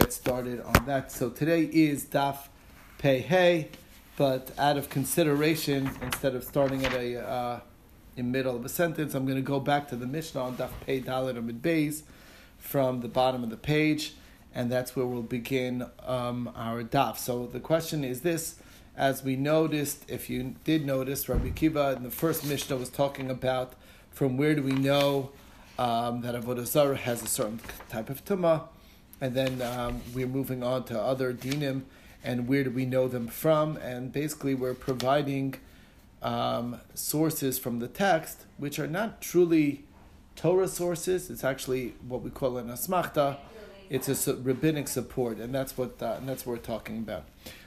get started on that. So today is Daf Pei Hey, but out of consideration, instead of starting at a uh, in middle of a sentence, I'm going to go back to the Mishnah on Daf Pei Dalet Amid Beis from the bottom of the page, and that's where we'll begin um, our Daf. So the question is this. As we noticed, if you did notice, Rabbi Kiva in the first Mishnah was talking about from where do we know um, that Avodah Zarah has a certain type of tumah, and then um, we're moving on to other dinim, and where do we know them from? And basically, we're providing um, sources from the text, which are not truly Torah sources. It's actually what we call an asmachta. It's a rabbinic support, and that's what uh, and that's what we're talking about.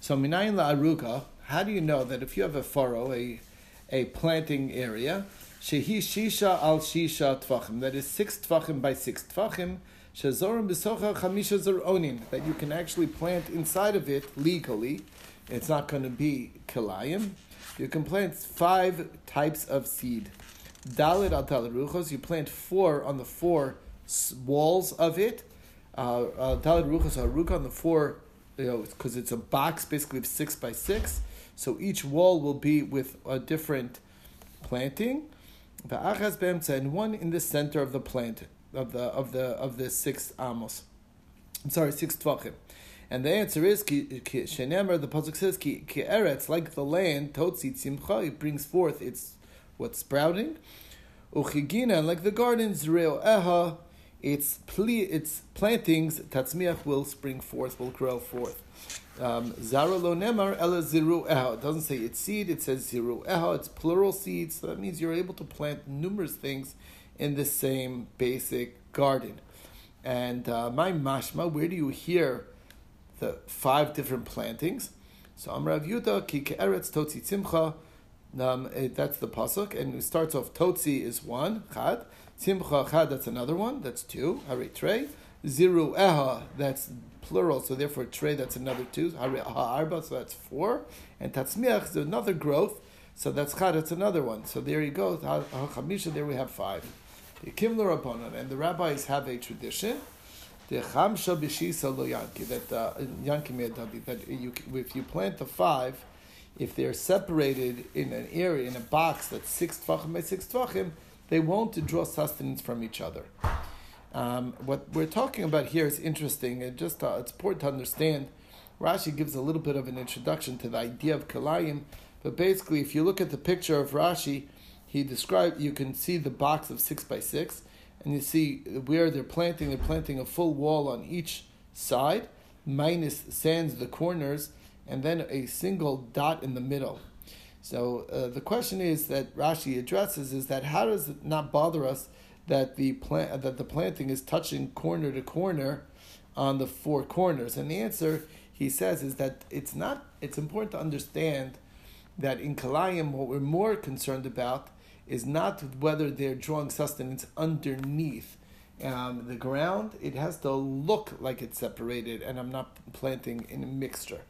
So minayin la'aruga. How do you know that if you have a furrow, a a planting area, shehi shisha al shisha tvachim, that is six tvachim by six tvachim, b'socha chamisha that you can actually plant inside of it legally. It's not going to be kilayim. You can plant five types of seed. Dalit al ruchos, you plant four on the four walls of it. Uh, uh, Dalit ruchos haruka on the four, you know, because it's a box basically of six by six. So each wall will be with a different planting. And one in the center of the plant of the of the of the six amos. I'm sorry, six tvachim. And the answer is ki, shenemer. The pasuk says ki, eretz like the land totzi tzimcha. It brings forth its what's sprouting. Uchigina like the gardens reo eha. Its ple, its plantings tatzmiach will spring forth, will grow forth. Um, Zara lo nemar ela ziru eha. It doesn't say its seed. It says ziru eha. It's plural seeds. So that means you're able to plant numerous things in the same basic garden. And uh, my mashma, where do you hear? the five different plantings. So Amrav Yuda ki ke'eretz totzi tzimcha. Um, eh, that's the pasuk, and it starts off totzi is one chad, tzimcha chad that's another one that's two. Hari trey ziru eha that's plural, so therefore trey that's another two. Hari ha'arba so that's four, and tatzmiach is another growth, so that's chad that's another one. So there you go. Chamisha there we have five. And the rabbis have a tradition the that uh, if you plant the five, if they're separated in an area in a box that's six tvachim by six tvachim, they won't draw sustenance from each other. Um, what we're talking about here is interesting. It just uh, it's important to understand. Rashi gives a little bit of an introduction to the idea of kalayim, but basically, if you look at the picture of Rashi, he described you can see the box of six by six and you see where they're planting, they're planting a full wall on each side, minus sands the corners, and then a single dot in the middle. So uh, the question is that Rashi addresses is that how does it not bother us that the plant that the planting is touching corner to corner on the four corners? And the answer he says is that it's not. It's important to understand that in Kalayim, what we're more concerned about is not whether they're drawing sustenance underneath um, the ground. It has to look like it's separated, and I'm not planting in a mixture.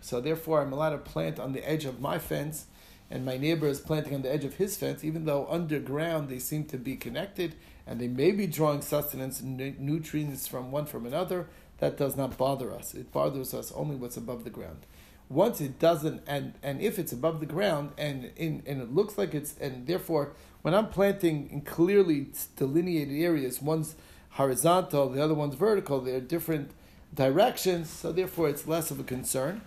So therefore, I'm allowed to plant on the edge of my fence, and my neighbor is planting on the edge of his fence, even though underground they seem to be connected, and they may be drawing sustenance and nutrients from one from another. That does not bother us. It bothers us only what's above the ground once it doesn't and and if it's above the ground and in and it looks like it's and therefore when I'm planting in clearly delineated areas, one's horizontal, the other one's vertical, they're different directions, so therefore it's less of a concern.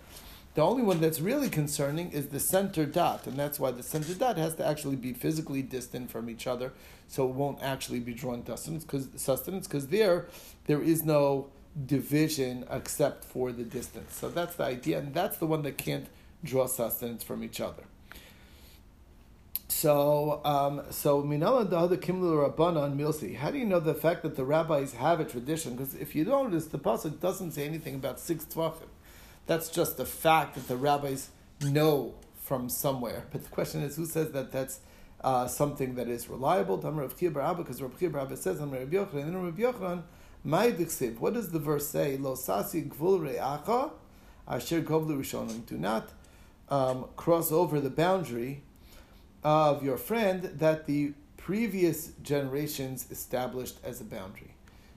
The only one that's really concerning is the center dot, and that's why the center dot has to actually be physically distant from each other, so it won't actually be drawing sustenance because sustenance because there there is no division except for the distance. So that's the idea, and that's the one that can't draw sustenance from each other. So, um, so minala the kimlu rabbanon milsi. How do you know the fact that the rabbis have a tradition? Because if you notice, the pasuk doesn't say anything about six tvachim. That's just the fact that the rabbis know from somewhere. But the question is, who says that that's uh, something that is reliable? Because Rav Chia says, and then Rav Yochanan what does the verse say? Lo sasi gvul re'acha asher kovlu rishonim. Do not um, cross over the boundary of your friend that the previous generations established as a boundary.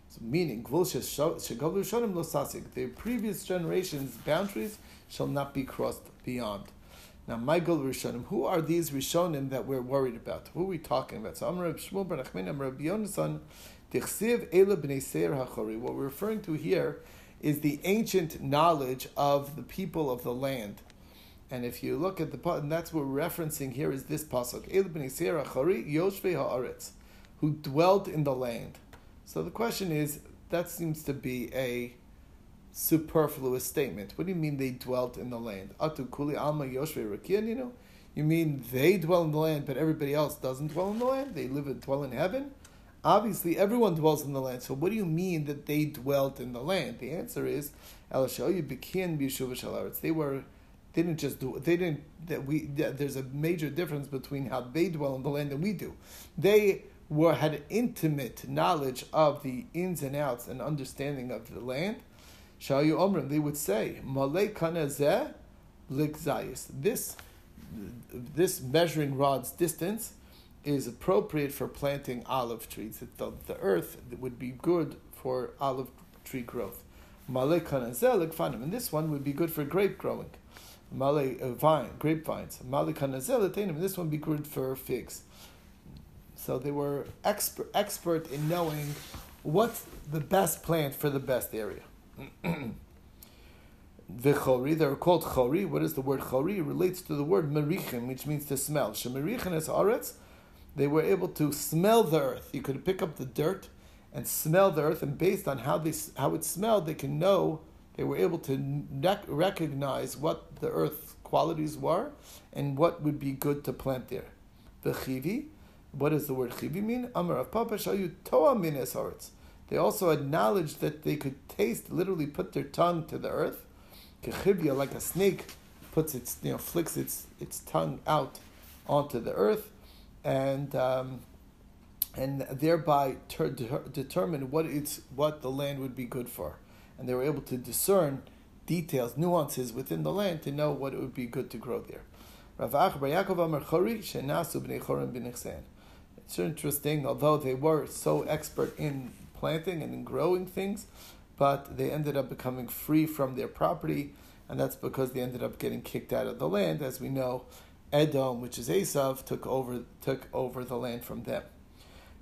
So meaning, gvul shegoblu rishonim lo sasi. the previous generations' boundaries shall not be crossed beyond. Now, my goal Rishonim, who are these Rishonim that we're worried about? Who are we talking about? So, Amr Shmuel Nachman, Amr Yonasan, What we're referring to here is the ancient knowledge of the people of the land. And if you look at the and that's what we're referencing here is this pasuk, Ela B'nei Seir who dwelt in the land. So the question is, that seems to be a superfluous statement. What do you mean they dwelt in the land? Atu kuli alma you know? You mean they dwell in the land, but everybody else doesn't dwell in the land? They live and dwell in heaven? Obviously, everyone dwells in the land. So, what do you mean that they dwelt in the land? The answer is, They were, they didn't just do. They didn't. That we. That there's a major difference between how they dwell in the land and we do. They were had intimate knowledge of the ins and outs and understanding of the land Shayu Omrim, they would say, Malay kanazeh. This this measuring rod's distance is appropriate for planting olive trees. The, the earth would be good for olive tree growth. Malay kanazeh likfanim. And this one would be good for grape growing. Malay uh, vine, grapevines. Malay kanazeh And this one would be good for figs. So they were expert, expert in knowing what's the best plant for the best area. the chori, they're called chori. What is the word chori? It relates to the word merichin, which means to smell. Shemerichin is aretz. They were able to smell the earth. You could pick up the dirt and smell the earth, and based on how they how it smelled, they can know. They were able to recognize what the earth's qualities were and what would be good to plant there. The chivi, what does the word chivi mean? Amar of Papa Shayu Toa Mines Haaretz. They also acknowledged that they could taste, literally put their tongue to the earth. Kechivya, like a snake, puts its, you know, flicks its, its tongue out onto the earth, and um, and thereby ter- determine what it's what the land would be good for, and they were able to discern details, nuances within the land to know what it would be good to grow there. It's interesting, although they were so expert in planting and in growing things, but they ended up becoming free from their property, and that's because they ended up getting kicked out of the land. As we know, Edom, which is Esav, took over took over the land from them.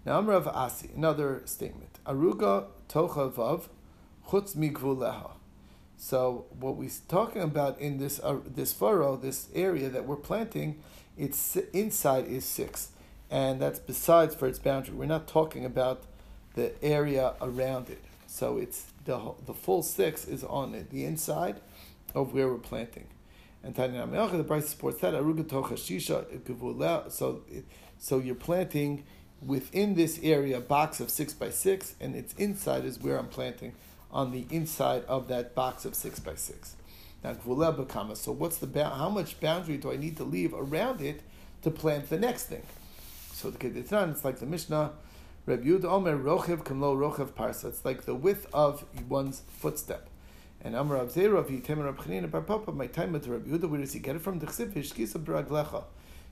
Now Amrav Asi, another statement. Aruga tochavav chutz migvuleha. So what we're talking about in this uh, this furrow, this area that we're planting, its inside is six, and that's besides for its boundary. We're not talking about the area around it. So it's the the full six is on it, the inside of where we're planting. And Tanya oh, the price supports that. So so you're planting within this area box of six by six, and its inside is where I'm planting on the inside of that box of six by six. Now gvula bekama. So what's the how much boundary do I need to leave around it to plant the next thing? So the Kedetran, it's like the Mishnah. Reb Yud Omer Rochev Kamlo Rochev Parsa. It's like the width of one's footstep. And Amar Rav Zera, Yitem Rab Chanina Bar Papa, my time with Reb Yehuda, where does he get it from? The Chsiv Hishkisa Biraglecha.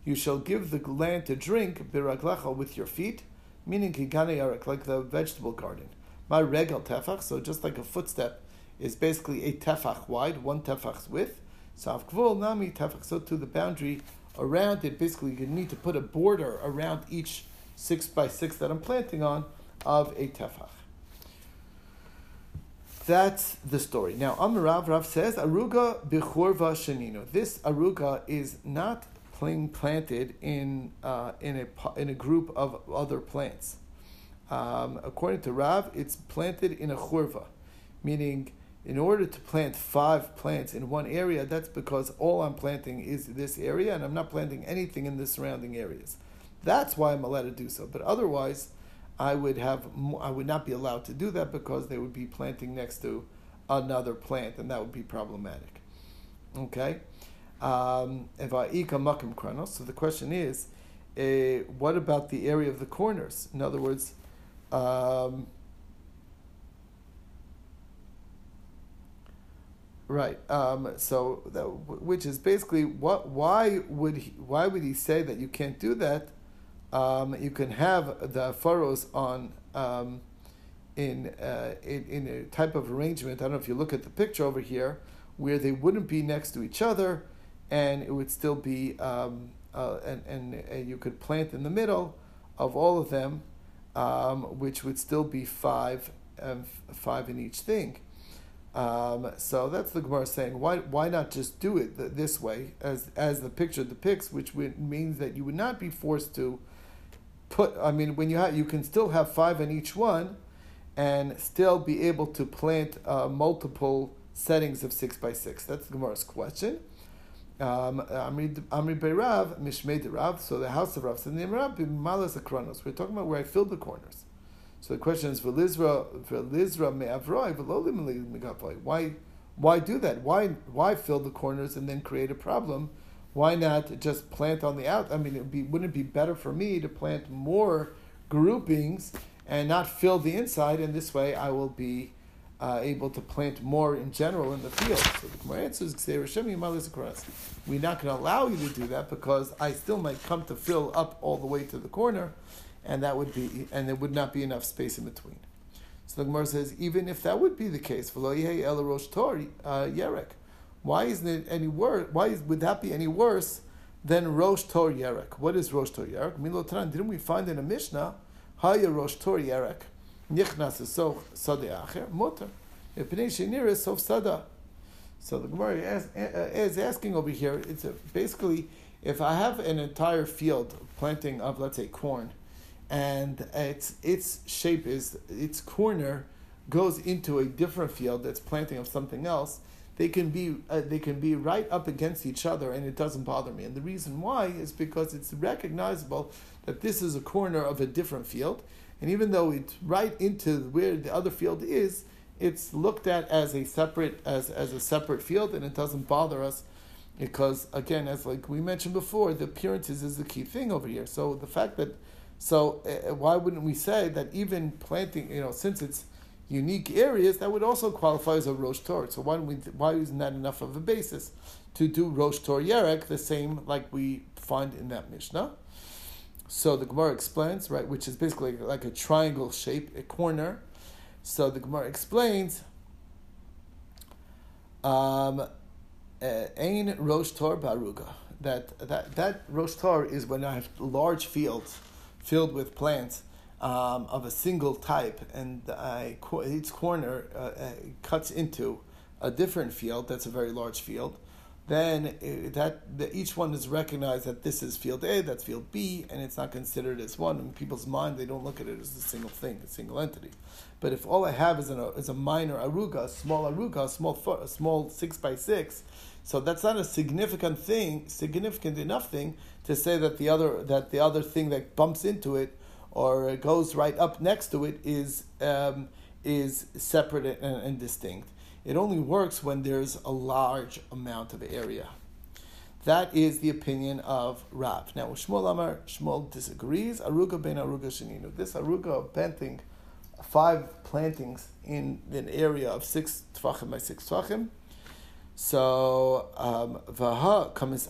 You shall give the land to drink Biraglecha with your feet, meaning Kigane Yarak, like the vegetable garden. My regal tefach, so just like a footstep is basically a tefach wide, one tefach's width. So Avkvul Nami tefach, so to the boundary around it, basically you need to put a border around each six by six that I'm planting on of a tefach. That's the story. Now, Amarav Rav says, Aruga Bichurva shenino. This Aruga is not being planted in, uh, in, a, in a group of other plants. Um, according to Rav, it's planted in a churva, meaning in order to plant five plants in one area, that's because all I'm planting is this area, and I'm not planting anything in the surrounding areas. That's why I'm allowed to do so. But otherwise, I would have I would not be allowed to do that because they would be planting next to another plant, and that would be problematic. Okay, if i um, so the question is, uh, what about the area of the corners? In other words. Um, Right. Um, so, that, which is basically what? Why would he? Why would he say that you can't do that? Um, you can have the furrows on um, in, uh, in in a type of arrangement. I don't know if you look at the picture over here, where they wouldn't be next to each other, and it would still be um, uh, and, and and you could plant in the middle of all of them, um, which would still be five um, five in each thing. Um, so that's the Gemara saying, why why not just do it this way, as as the picture depicts, which would, means that you would not be forced to put. I mean, when you have, you can still have five in each one, and still be able to plant uh, multiple settings of six by six. That's the Gemara's question. Um, Amri Beirav, Mishmei Rav, so the house of Rav, the Rav Malas Akronos. We're talking about where I filled the corners. So the question is, Velizra Velizra Me'avroi, Megavoi. Why why do that? Why why fill the corners and then create a problem? Why not just plant on the out? I mean, it be, wouldn't it be better for me to plant more groupings and not fill the inside? And this way, I will be uh, able to plant more in general in the field. So the Gemara answers, We're not going to allow you to do that because I still might come to fill up all the way to the corner and that would be, and there would not be enough space in between. So the Gemara says, even if that would be the case, uh, yerek, why isn't it any worse? Why is, would that be any worse than Rosh Tor Yerek? What is Rosh Tor Yerek? Milotran, didn't we find in a Mishnah, Haya Rosh Tor Yerek, Nichnas so Sade Acher, Mutter. Shenir Sof Sada. So the Gemara is, is asking over here, it's a, basically, if I have an entire field planting of, let's say, corn, and its its shape is its corner goes into a different field that's planting of something else. They can be uh, they can be right up against each other, and it doesn't bother me. And the reason why is because it's recognizable that this is a corner of a different field, and even though it's right into where the other field is, it's looked at as a separate as as a separate field, and it doesn't bother us because again, as like we mentioned before, the appearances is the key thing over here. So the fact that so uh, why wouldn't we say that even planting, you know, since it's unique areas, that would also qualify as a Rosh Tor. So why, we, why isn't that enough of a basis to do Rosh Tor Yerek, the same like we find in that Mishnah? So the Gemara explains, right, which is basically like a triangle shape, a corner. So the Gemara explains, um, Ein Rosh Tor Baruga. That, that, that Rosh Tor is when I have large fields filled with plants um, of a single type, and I, each corner uh, uh, cuts into a different field. That's a very large field. Then uh, that each one is recognized that this is field A, that's field B, and it's not considered as one. In people's mind, they don't look at it as a single thing, a single entity. But if all I have is, an, is a minor aruga, a small aruga, a small a small six by six, so that's not a significant thing, significant enough thing to say that the other that the other thing that bumps into it or goes right up next to it is um, is separate and, and, distinct. It only works when there's a large amount of area. That is the opinion of Rav. Now, Shmuel Amar, Shmuel disagrees. Aruga ben Aruga Shaninu. This Aruga of planting five plantings in an area of six tvachim by six tvachim so um.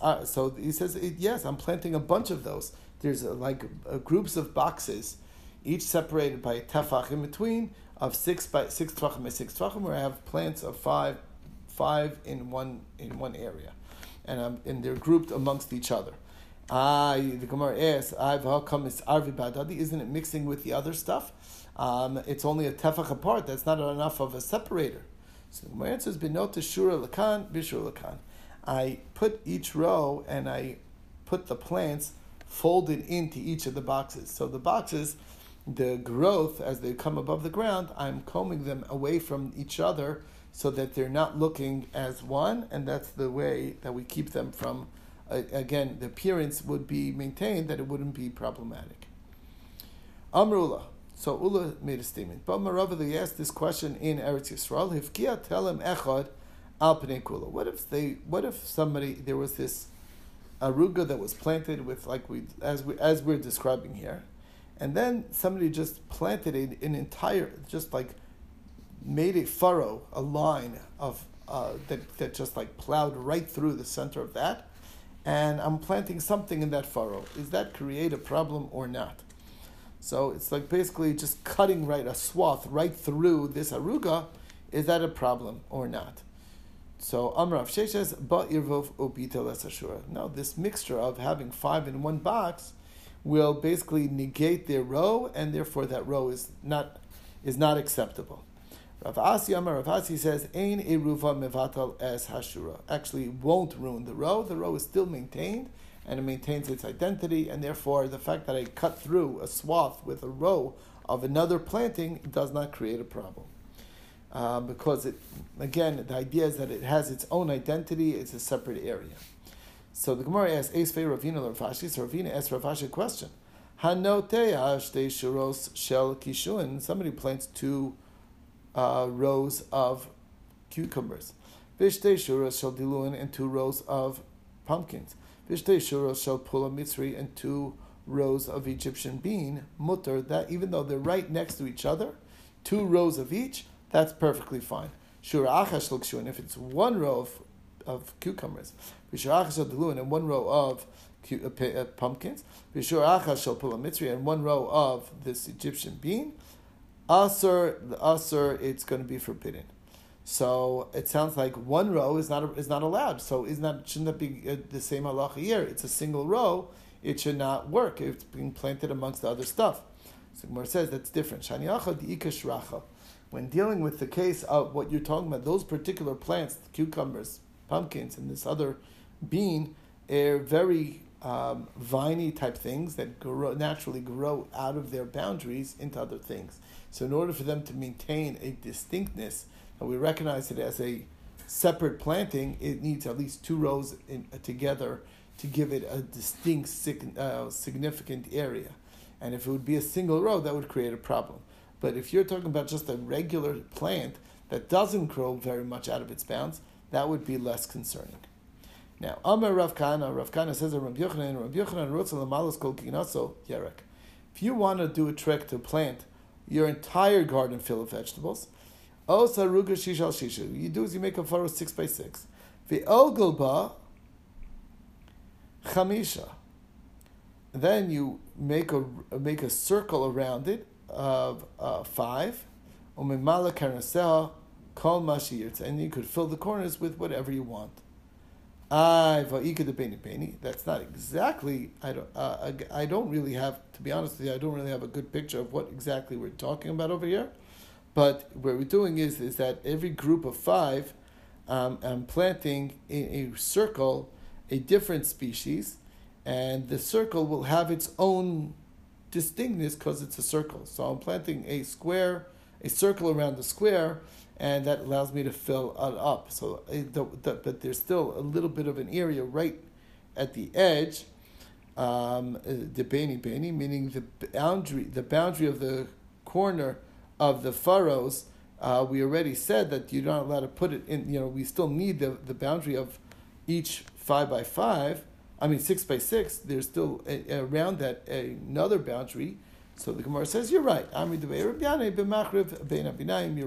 Uh, so he says, yes, I'm planting a bunch of those. There's uh, like uh, groups of boxes, each separated by a tefach in between of six by six tvachim by six tvachim, where I have plants of five, five in one in one area, and um, and they're grouped amongst each other. Ah, the Gemara asks, I've how come it's arvi badadi? Isn't it mixing with the other stuff? Um, it's only a tefach apart. That's not enough of a separator. So my answer is binota shura lakan bishur lakan. I put each row and I put the plants folded into each of the boxes. So the boxes, the growth as they come above the ground, I'm combing them away from each other so that they're not looking as one, and that's the way that we keep them from. Uh, again, the appearance would be maintained that it wouldn't be problematic. Amrullah. So Ula made a statement. But Marava, they asked this question in Eretz Yisrael. Hifkia telem echad al. What if they? What if somebody there was this aruga that was planted with like we as we as we're describing here, and then somebody just planted an, an entire just like made a furrow, a line of uh, that that just like plowed right through the center of that, and I'm planting something in that furrow. Is that create a problem or not? So it's like basically just cutting right a swath right through this aruga. Is that a problem or not? So Amrav Sheshes ba irvov obita lesashura. Now this mixture of having five in one box will basically negate their row, and therefore that row is not is not acceptable. Rav Asi Amar Rav Asi says Ein eruva mevatal es hashura. Actually, won't ruin the row. The row is still maintained, and it maintains its identity, and therefore the fact that I cut through a swath with a row of another planting does not create a problem. Uh, because it, again, the idea is that it has its own identity, it's a separate area. So the Gemara asks, Eis Ravina Ravashi, so Ravina asks Ravashi a question. Hanotea shte shuros shel kishuin. Somebody plants two uh, rows of cucumbers. Vishte shuros shel diluin and two rows of pumpkins. Vishte shuros shel pula mitzri and two rows of Egyptian bean. Mutter, that even though they're right next to each other, two rows of each, that's perfectly fine. Shura achash and if it's one row of, of cucumbers, and one row of uh, uh, pumpkins, and one row of this Egyptian bean, asur the asur it's going to be forbidden. So it sounds like one row is not is not allowed. So is not shouldn't that be uh, the same halacha here? It's a single row. It should not work. It's being planted amongst the other stuff. So Gemara says that's different. When dealing with the case of what you're talking about, those particular plants, cucumbers, pumpkins, and this other bean, are very um, viney type things that grow, naturally grow out of their boundaries into other things. So, in order for them to maintain a distinctness, and we recognize it as a separate planting, it needs at least two rows in, uh, together to give it a distinct, uh, significant area. And if it would be a single row, that would create a problem. But if you're talking about just a regular plant that doesn't grow very much out of its bounds, that would be less concerning. Now, Amar Rav Kana, Rav Kana says Rav Yochanan, Rav Yochanan Rutzel Amalas Kol Kinaso Yerek. If you want to do a trick to plant your entire garden full of vegetables, O Saruga Shishal Shishu, you do is you make a furrow six by six. The Ogelba Chamisha. Then you make a make a circle around it of uh, five. Umimala Karasel Kol and you could fill the corners with whatever you want. I That's not exactly. I don't. Uh, I don't really have. To be honest with you, I don't really have a good picture of what exactly we're talking about over here. But what we're doing is is that every group of five, um, I'm planting in a circle a different species, and the circle will have its own distinctness because it's a circle. So I'm planting a square, a circle around the square and that allows me to fill it up. So, uh, the, the, but there's still a little bit of an area right at the edge, um, the beni beni, meaning the boundary, the boundary of the corner of the furrows. Uh, we already said that you're not allowed to put it in. You know, we still need the, the boundary of each five by five. I mean, six by six. There's still a, around that another boundary so the Gemara says, you're right. You're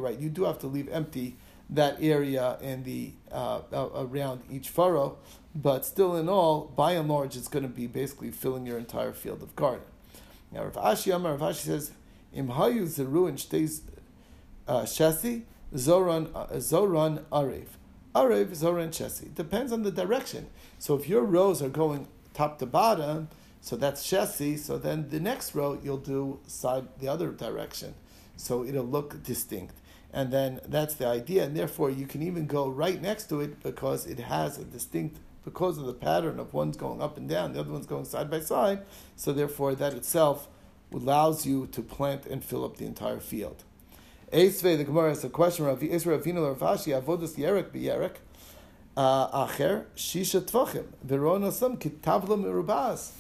right. You do have to leave empty that area and the uh, around each furrow, but still in all, by and large, it's going to be basically filling your entire field of garden. Now, Rav Ashi Amar, Rav Ashi says, Im hayu zeru and stays uh, shesi, zoran, uh, zoran arev. Arev, zoran shesi. Depends on the direction. So if your rows are going top to bottom, so that's chassis. So then the next row you'll do side the other direction, so it'll look distinct. And then that's the idea, and therefore you can even go right next to it because it has a distinct because of the pattern of one's going up and down, the other one's going side by side. So therefore that itself allows you to plant and fill up the entire field. Eisve, the Gemara has a question of Israel Avinu Ravashi, Avodas Yerek B'Yerek, uh, Acher, Shisha Tvachim, Verona Sam, Kitavla Merubas.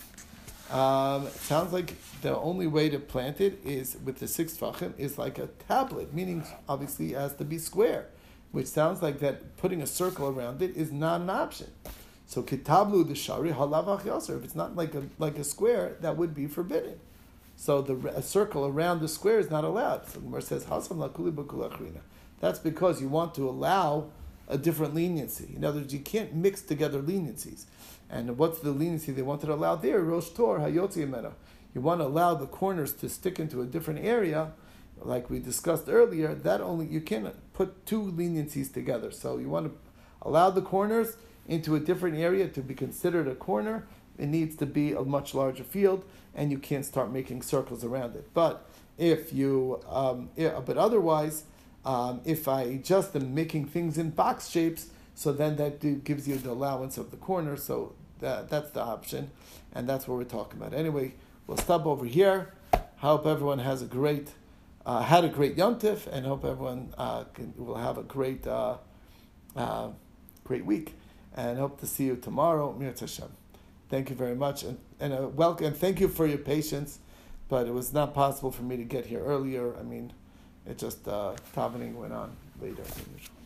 Um, it sounds like the only way to plant it is with the six tvachim is like a tablet, meaning obviously it has to be square, which sounds like that putting a circle around it is not an option. So kitablu the shari halavach yaser. If it's not like a like a square, that would be forbidden. So the circle around the square is not allowed. So Gemara says hasam lakuli That's because you want to allow a different leniency. In other words, you can't mix together leniencies. And what's the leniency they wanted to allow there? Rosh Tor Hayotzi you want to allow the corners to stick into a different area, like we discussed earlier, that only you can put two leniencies together. So you want to allow the corners into a different area to be considered a corner. It needs to be a much larger field, and you can't start making circles around it. But if you, um, yeah, but otherwise, um, if I just am making things in box shapes, so then that gives you the allowance of the corner. So that, that's the option, and that's what we're talking about. Anyway, we'll stop over here. Hope everyone has a great, uh, had a great yontif, and hope everyone uh, can, will have a great, uh, uh great week. And hope to see you tomorrow. Mir Hashem. Thank you very much, and and uh, welcome. And thank you for your patience, but it was not possible for me to get here earlier. I mean, it just uh, went on later than usual.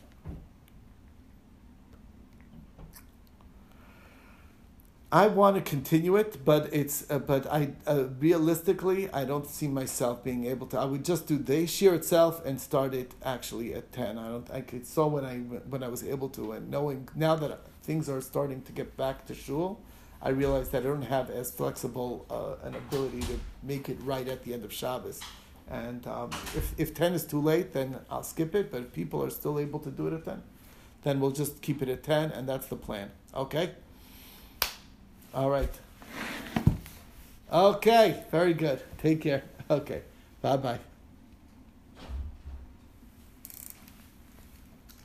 I want to continue it, but it's uh, but I uh, realistically I don't see myself being able to. I would just do the shiur itself and start it actually at ten. I don't. I could saw when I when I was able to, and knowing now that things are starting to get back to shul, I realized that I don't have as flexible uh, an ability to make it right at the end of Shabbos. And um, if if ten is too late, then I'll skip it. But if people are still able to do it at ten, then we'll just keep it at ten, and that's the plan. Okay. All right. Okay, very good. Take care. Okay. Bye bye.